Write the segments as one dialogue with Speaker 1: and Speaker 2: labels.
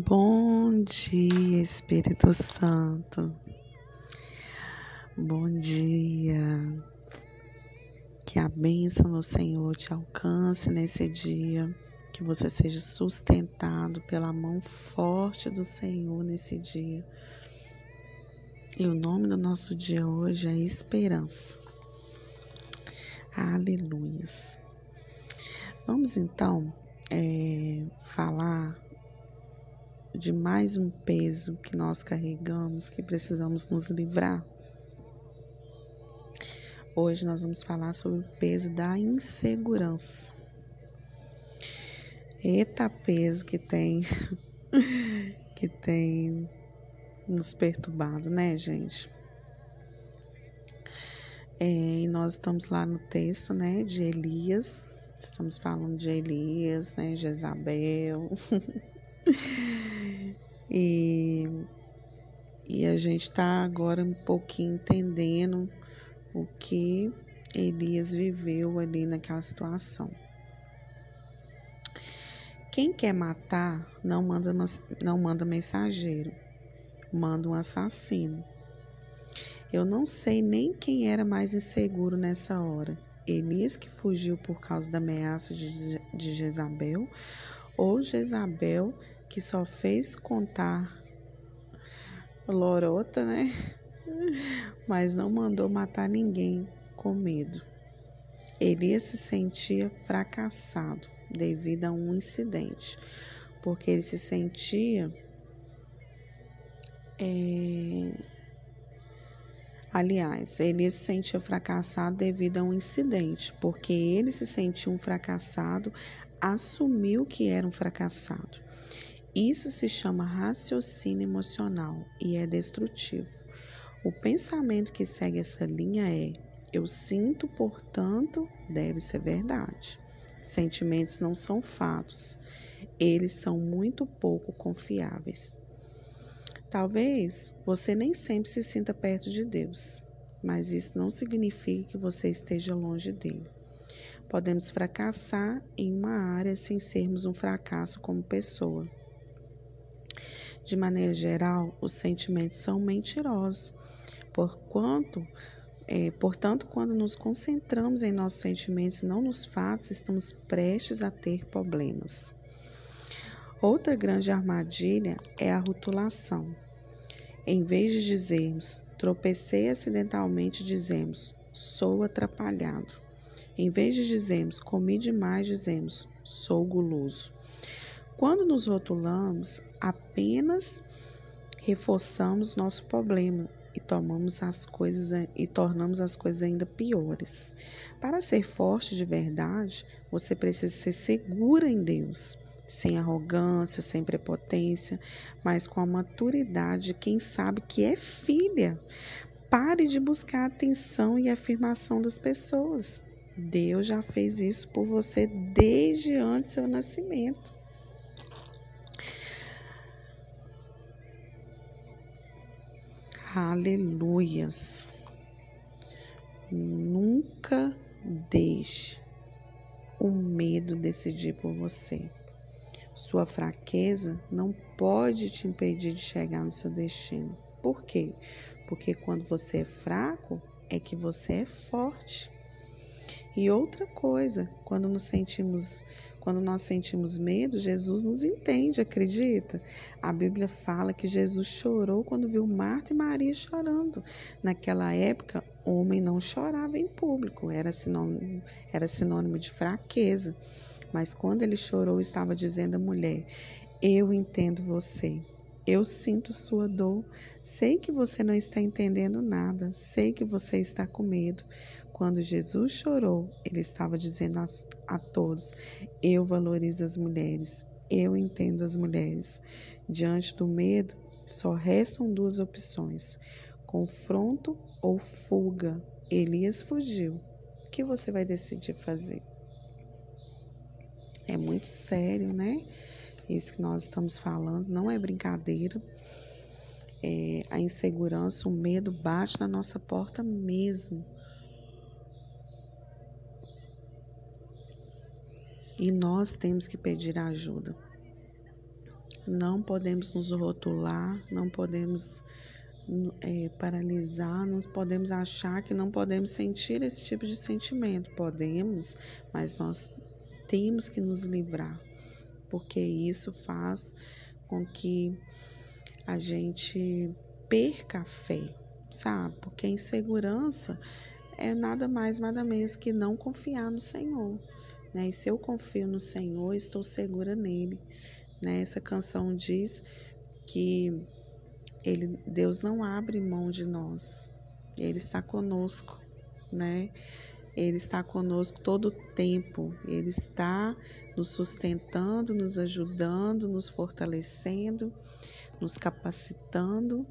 Speaker 1: Bom dia, Espírito Santo. Bom dia. Que a bênção do Senhor te alcance nesse dia. Que você seja sustentado pela mão forte do Senhor nesse dia. E o nome do nosso dia hoje é Esperança. Aleluias. Vamos então é, falar de mais um peso que nós carregamos, que precisamos nos livrar. Hoje nós vamos falar sobre o peso da insegurança. Eita peso que tem que tem nos perturbado, né, gente? É, e nós estamos lá no texto, né, de Elias. Estamos falando de Elias, né, Jezabel. e, e a gente está agora um pouquinho entendendo o que Elias viveu ali naquela situação. Quem quer matar não manda, não manda mensageiro, manda um assassino. Eu não sei nem quem era mais inseguro nessa hora. Elias que fugiu por causa da ameaça de, de Jezabel ou Jezabel que só fez contar lorota, né? Mas não mandou matar ninguém com medo. Elias se sentia fracassado devido a um incidente, porque ele se sentia. É... Aliás, ele se sentia fracassado devido a um incidente, porque ele se sentia um fracassado, assumiu que era um fracassado. Isso se chama raciocínio emocional e é destrutivo. O pensamento que segue essa linha é: eu sinto, portanto, deve ser verdade. Sentimentos não são fatos, eles são muito pouco confiáveis. Talvez você nem sempre se sinta perto de Deus, mas isso não significa que você esteja longe dele. Podemos fracassar em uma área sem sermos um fracasso como pessoa. De maneira geral, os sentimentos são mentirosos, porquanto, é, portanto, quando nos concentramos em nossos sentimentos, não nos fatos, estamos prestes a ter problemas. Outra grande armadilha é a rotulação. Em vez de dizermos tropecei acidentalmente, dizemos sou atrapalhado. Em vez de dizermos comi demais, dizemos sou guloso. Quando nos rotulamos, apenas reforçamos nosso problema e tomamos as coisas e tornamos as coisas ainda piores. Para ser forte de verdade, você precisa ser segura em Deus, sem arrogância, sem prepotência, mas com a maturidade de quem sabe que é filha. Pare de buscar a atenção e a afirmação das pessoas. Deus já fez isso por você desde antes do seu nascimento. Aleluias. Nunca deixe o medo decidir por você. Sua fraqueza não pode te impedir de chegar no seu destino. Por quê? Porque quando você é fraco, é que você é forte. E outra coisa, quando nos sentimos quando nós sentimos medo, Jesus nos entende, acredita? A Bíblia fala que Jesus chorou quando viu Marta e Maria chorando. Naquela época, homem não chorava em público, era sinônimo, era sinônimo de fraqueza. Mas quando ele chorou, estava dizendo à mulher: Eu entendo você. Eu sinto sua dor. Sei que você não está entendendo nada. Sei que você está com medo. Quando Jesus chorou, ele estava dizendo a, a todos: Eu valorizo as mulheres, eu entendo as mulheres. Diante do medo, só restam duas opções: confronto ou fuga. Elias fugiu. O que você vai decidir fazer? É muito sério, né? Isso que nós estamos falando não é brincadeira. É, a insegurança, o medo bate na nossa porta mesmo. E nós temos que pedir ajuda. Não podemos nos rotular, não podemos é, paralisar, não podemos achar que não podemos sentir esse tipo de sentimento. Podemos, mas nós temos que nos livrar, porque isso faz com que a gente perca a fé, sabe? Porque a insegurança é nada mais, nada menos que não confiar no Senhor. Né? E se eu confio no Senhor, estou segura nele. Né? Essa canção diz que ele, Deus não abre mão de nós. Ele está conosco, né? Ele está conosco todo o tempo. Ele está nos sustentando, nos ajudando, nos fortalecendo, nos capacitando.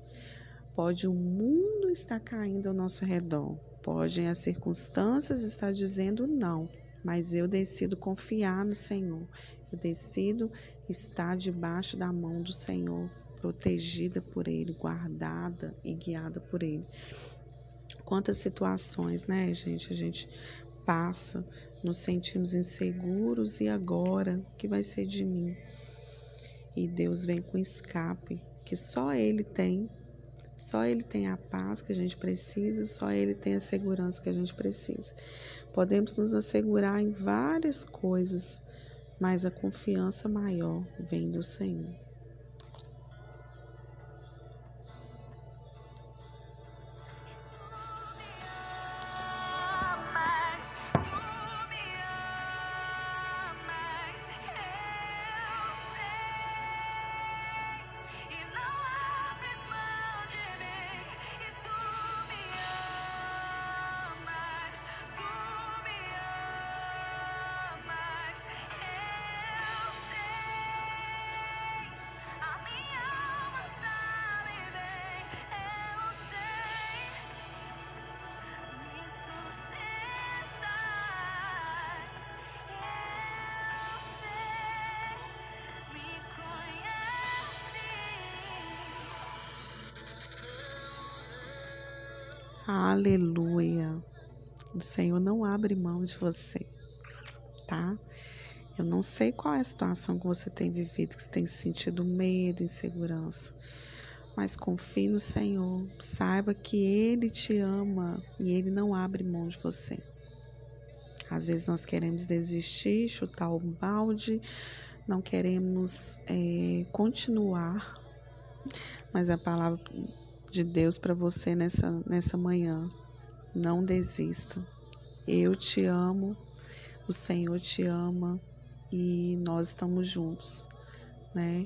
Speaker 1: Pode o mundo estar caindo ao nosso redor, podem as circunstâncias estar dizendo não, mas eu decido confiar no Senhor. Eu decido estar debaixo da mão do Senhor, protegida por Ele, guardada e guiada por Ele. Quantas situações, né, gente, a gente passa, nos sentimos inseguros e agora, o que vai ser de mim? E Deus vem com escape que só Ele tem, só Ele tem a paz que a gente precisa, só Ele tem a segurança que a gente precisa. Podemos nos assegurar em várias coisas, mas a confiança maior vem do Senhor. Aleluia. O Senhor não abre mão de você, tá? Eu não sei qual é a situação que você tem vivido, que você tem sentido medo, insegurança, mas confie no Senhor. Saiba que Ele te ama e Ele não abre mão de você. Às vezes nós queremos desistir, chutar o balde, não queremos é, continuar, mas a palavra de Deus para você nessa, nessa manhã. Não desista. Eu te amo, o Senhor te ama e nós estamos juntos, né?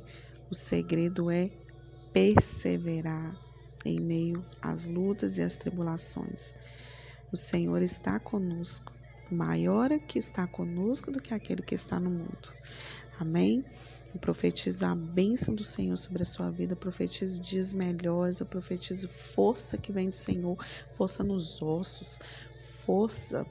Speaker 1: O segredo é perseverar em meio às lutas e às tribulações. O Senhor está conosco. Maior é que está conosco do que aquele que está no mundo. Amém? Eu profetizo a bênção do Senhor sobre a sua vida, eu profetizo dias melhores, eu profetizo força que vem do Senhor, força nos ossos, força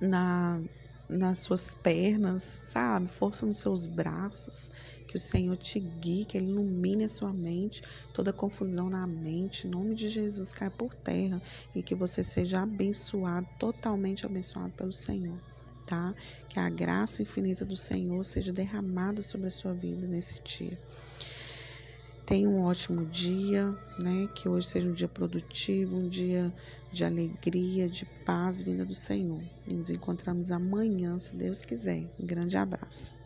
Speaker 1: na, nas suas pernas, sabe? Força nos seus braços. Que o Senhor te guie, que Ele ilumine a sua mente, toda confusão na mente, em nome de Jesus, caia por terra e que você seja abençoado, totalmente abençoado pelo Senhor Que a graça infinita do Senhor seja derramada sobre a sua vida nesse dia. Tenha um ótimo dia, né? Que hoje seja um dia produtivo, um dia de alegria, de paz vinda do Senhor. E nos encontramos amanhã, se Deus quiser. Um grande abraço.